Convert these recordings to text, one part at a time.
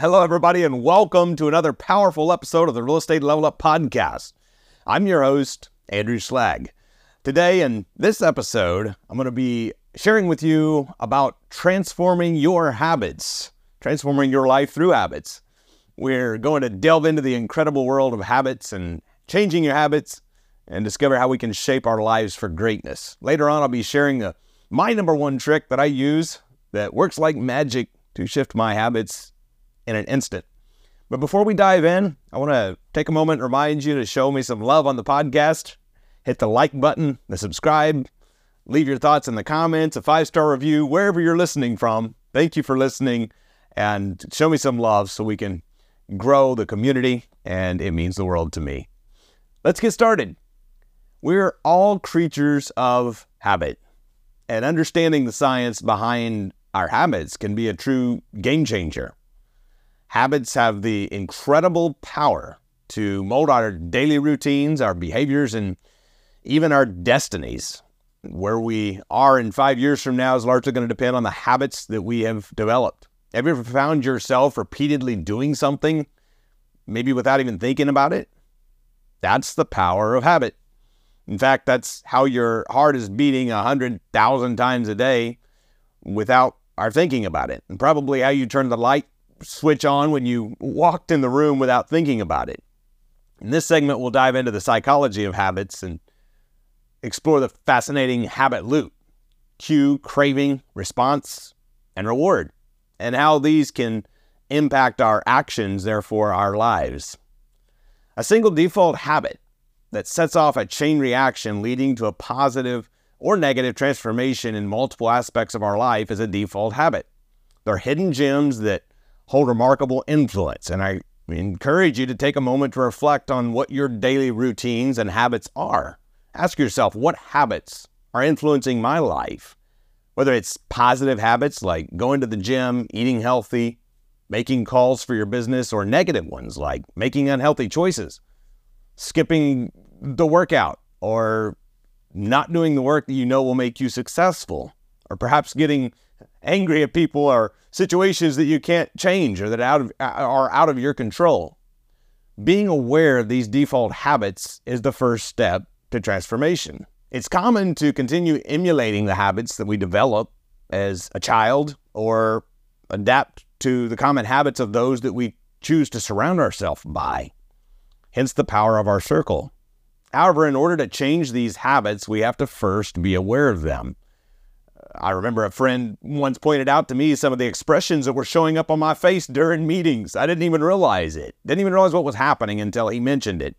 Hello, everybody, and welcome to another powerful episode of the Real Estate Level Up Podcast. I'm your host, Andrew Schlag. Today, in this episode, I'm going to be sharing with you about transforming your habits, transforming your life through habits. We're going to delve into the incredible world of habits and changing your habits and discover how we can shape our lives for greatness. Later on, I'll be sharing a, my number one trick that I use that works like magic to shift my habits in an instant. But before we dive in, I want to take a moment and remind you to show me some love on the podcast. Hit the like button, the subscribe, leave your thoughts in the comments, a five star review, wherever you're listening from. Thank you for listening and show me some love so we can grow the community, and it means the world to me. Let's get started. We're all creatures of habit, and understanding the science behind our habits can be a true game changer. Habits have the incredible power to mold our daily routines, our behaviors, and even our destinies. Where we are in five years from now is largely going to depend on the habits that we have developed. Have you ever found yourself repeatedly doing something, maybe without even thinking about it? That's the power of habit. In fact, that's how your heart is beating 100,000 times a day without our thinking about it. And probably how you turn the light switch on when you walked in the room without thinking about it. In this segment, we'll dive into the psychology of habits and explore the fascinating habit loop cue, craving, response, and reward, and how these can impact our actions, therefore, our lives. A single default habit that sets off a chain reaction leading to a positive or negative transformation in multiple aspects of our life is a default habit. They're hidden gems that hold remarkable influence, and I encourage you to take a moment to reflect on what your daily routines and habits are. Ask yourself, what habits are influencing my life? Whether it's positive habits like going to the gym, eating healthy, making calls for your business, or negative ones like making unhealthy choices, skipping the workout, or not doing the work that you know will make you successful, or perhaps getting angry at people or situations that you can't change or that out of, are out of your control. Being aware of these default habits is the first step to transformation. It's common to continue emulating the habits that we develop as a child or adapt to the common habits of those that we choose to surround ourselves by. Hence the power of our circle. However, in order to change these habits, we have to first be aware of them. I remember a friend once pointed out to me some of the expressions that were showing up on my face during meetings. I didn't even realize it. Didn't even realize what was happening until he mentioned it.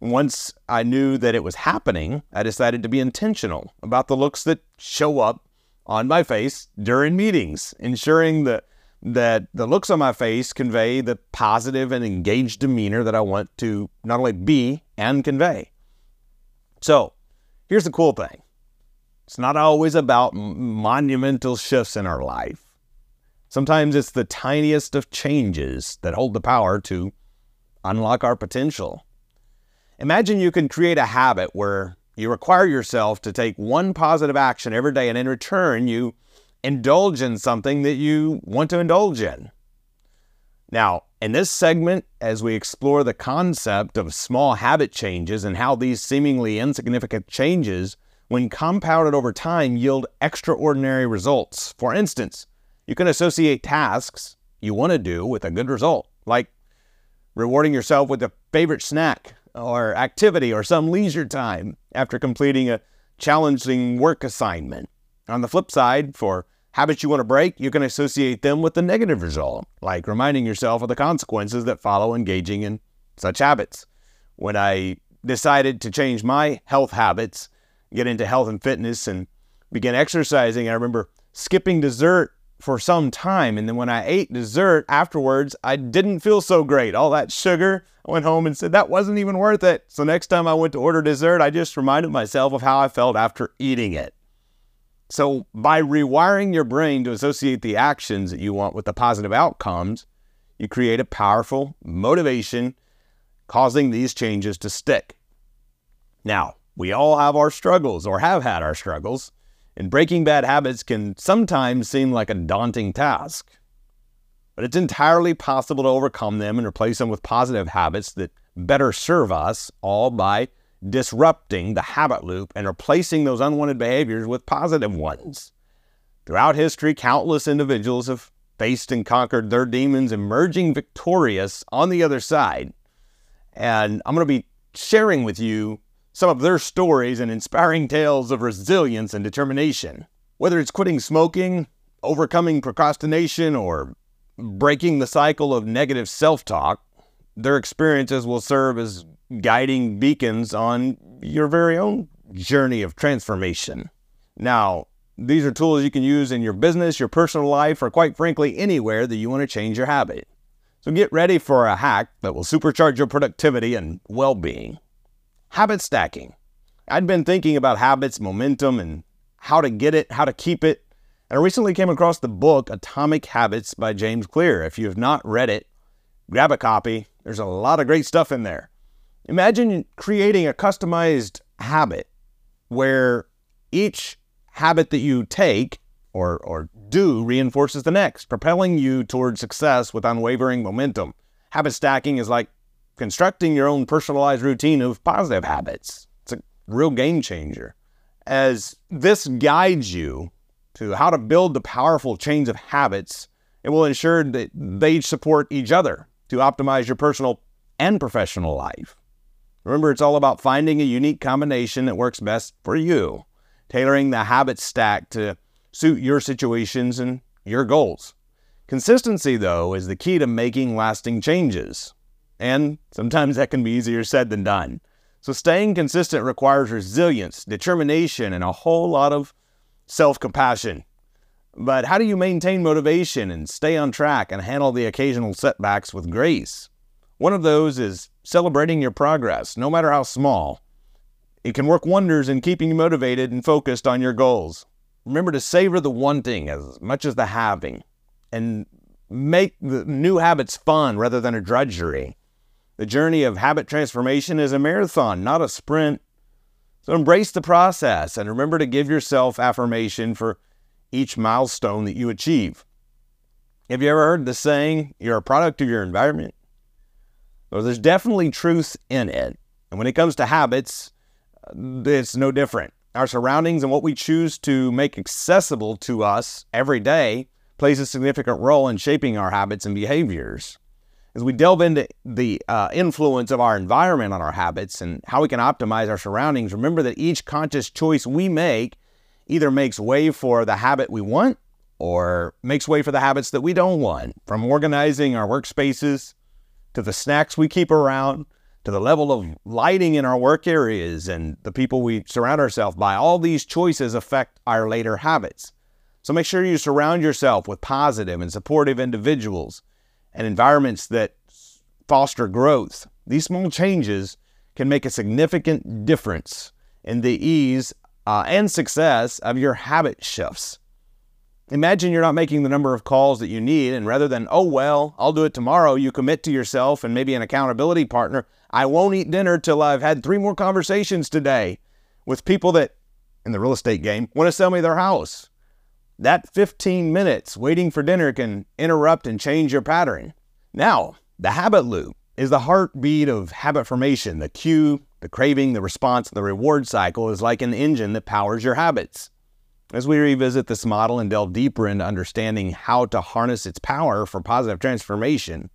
Once I knew that it was happening, I decided to be intentional about the looks that show up on my face during meetings, ensuring that that the looks on my face convey the positive and engaged demeanor that I want to not only be and convey. So, here's the cool thing. It's not always about monumental shifts in our life. Sometimes it's the tiniest of changes that hold the power to unlock our potential. Imagine you can create a habit where you require yourself to take one positive action every day, and in return, you indulge in something that you want to indulge in. Now, in this segment, as we explore the concept of small habit changes and how these seemingly insignificant changes, when compounded over time, yield extraordinary results. For instance, you can associate tasks you want to do with a good result, like rewarding yourself with a favorite snack or activity or some leisure time after completing a challenging work assignment. On the flip side, for habits you want to break, you can associate them with the negative result, like reminding yourself of the consequences that follow engaging in such habits. When I decided to change my health habits, get into health and fitness, and begin exercising, I remember skipping dessert for some time. And then when I ate dessert afterwards, I didn't feel so great. All that sugar, I went home and said that wasn't even worth it. So next time I went to order dessert, I just reminded myself of how I felt after eating it. So by rewiring your brain to associate the actions that you want with the positive outcomes, you create a powerful motivation causing these changes to stick. Now, we all have our struggles or have had our struggles. And breaking bad habits can sometimes seem like a daunting task. but it's entirely possible to overcome them and replace them with positive habits that better serve us, all by disrupting the habit loop and replacing those unwanted behaviors with positive ones. Throughout history, countless individuals have faced and conquered their demons, emerging victorious on the other side. And I'm going to be sharing with you some of their stories and inspiring tales of resilience and determination. Whether it's quitting smoking, overcoming procrastination, or breaking the cycle of negative self talk, their experiences will serve as guiding beacons on your very own journey of transformation. Now, these are tools you can use in your business, your personal life, or quite frankly, anywhere that you want to change your habit. So get ready for a hack that will supercharge your productivity and well being. Habit stacking. I'd been thinking about habits, momentum, and how to get it, how to keep it. And I recently came across the book Atomic Habits by James Clear. If you have not read it, grab a copy. There's a lot of great stuff in there. Imagine creating a customized habit where each habit that you take or, or do reinforces the next, propelling you towards success with unwavering momentum. Habit stacking is like constructing your own personalized routine of positive habits. It's a real game changer. As this guides you to how to build the powerful chains of habits, it will ensure that they support each other to optimize your personal and professional life. Remember, it's all about finding a unique combination that works best for you tailoring the habit stack to suit your situations and your goals. Consistency, though, is the key to making lasting changes. And sometimes that can be easier said than done. So, staying consistent requires resilience, determination, and a whole lot of self compassion. But how do you maintain motivation and stay on track and handle the occasional setbacks with grace? One of those is celebrating your progress, no matter how small. It can work wonders in keeping you motivated and focused on your goals. Remember to savor the wanting as much as the having and make the new habits fun rather than a drudgery. The journey of habit transformation is a marathon, not a sprint. So embrace the process and remember to give yourself affirmation for each milestone that you achieve. Have you ever heard the saying, you're a product of your environment? Well, there's definitely truth in it. And when it comes to habits, uh, it's no different. Our surroundings and what we choose to make accessible to us every day plays a significant role in shaping our habits and behaviors. As we delve into the uh, influence of our environment on our habits and how we can optimize our surroundings, remember that each conscious choice we make either makes way for the habit we want or makes way for the habits that we don't want. From organizing our workspaces to the snacks we keep around to the level of lighting in our work areas and the people we surround ourselves by, all these choices affect our later habits. So make sure you surround yourself with positive and supportive individuals and environments that foster growth. These small changes can make a significant difference in the ease uh, and success of your habit shifts. Imagine you're not making the number of calls that you need, and rather than, oh, well, I'll do it tomorrow, you commit to yourself and maybe an accountability partner. I won't eat dinner till I've had three more conversations today with people that, in the real estate game, want to sell me their house. That 15 minutes waiting for dinner can interrupt and change your pattern. Now, the habit loop is the heartbeat of habit formation. The cue, the craving, the response, the reward cycle is like an engine that powers your habits. As we revisit this model and delve deeper into understanding how to harness its power for positive transformation,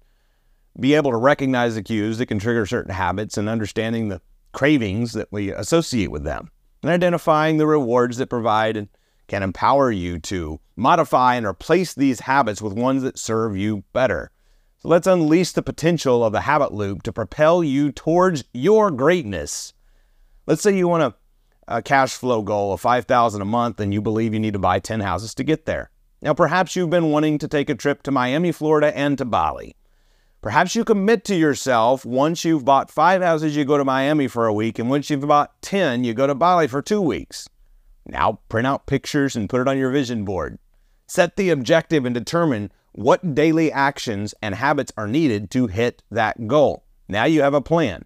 be able to recognize the cues that can trigger certain habits and understanding the cravings that we associate with them, and identifying the rewards that provide and can empower you to modify and replace these habits with ones that serve you better. So let's unleash the potential of the habit loop to propel you towards your greatness. Let's say you want to a cash flow goal of 5000 a month and you believe you need to buy 10 houses to get there. Now, perhaps you've been wanting to take a trip to Miami, Florida, and to Bali. Perhaps you commit to yourself once you've bought five houses, you go to Miami for a week, and once you've bought 10, you go to Bali for two weeks. Now, print out pictures and put it on your vision board. Set the objective and determine what daily actions and habits are needed to hit that goal. Now you have a plan.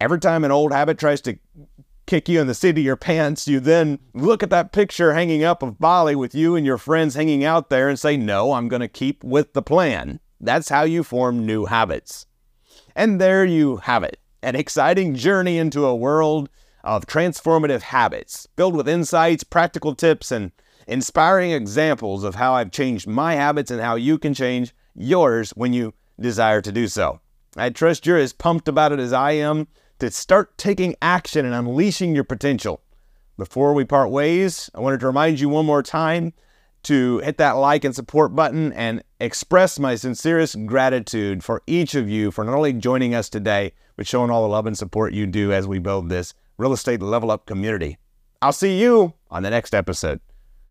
Every time an old habit tries to kick you in the seat of your pants, you then look at that picture hanging up of Bali with you and your friends hanging out there and say, No, I'm going to keep with the plan. That's how you form new habits. And there you have it an exciting journey into a world of transformative habits filled with insights, practical tips, and inspiring examples of how I've changed my habits and how you can change yours when you desire to do so. I trust you're as pumped about it as I am to start taking action and unleashing your potential. Before we part ways, I wanted to remind you one more time to hit that like and support button and express my sincerest gratitude for each of you for not only joining us today, but showing all the love and support you do as we build this real estate level up community. I'll see you on the next episode.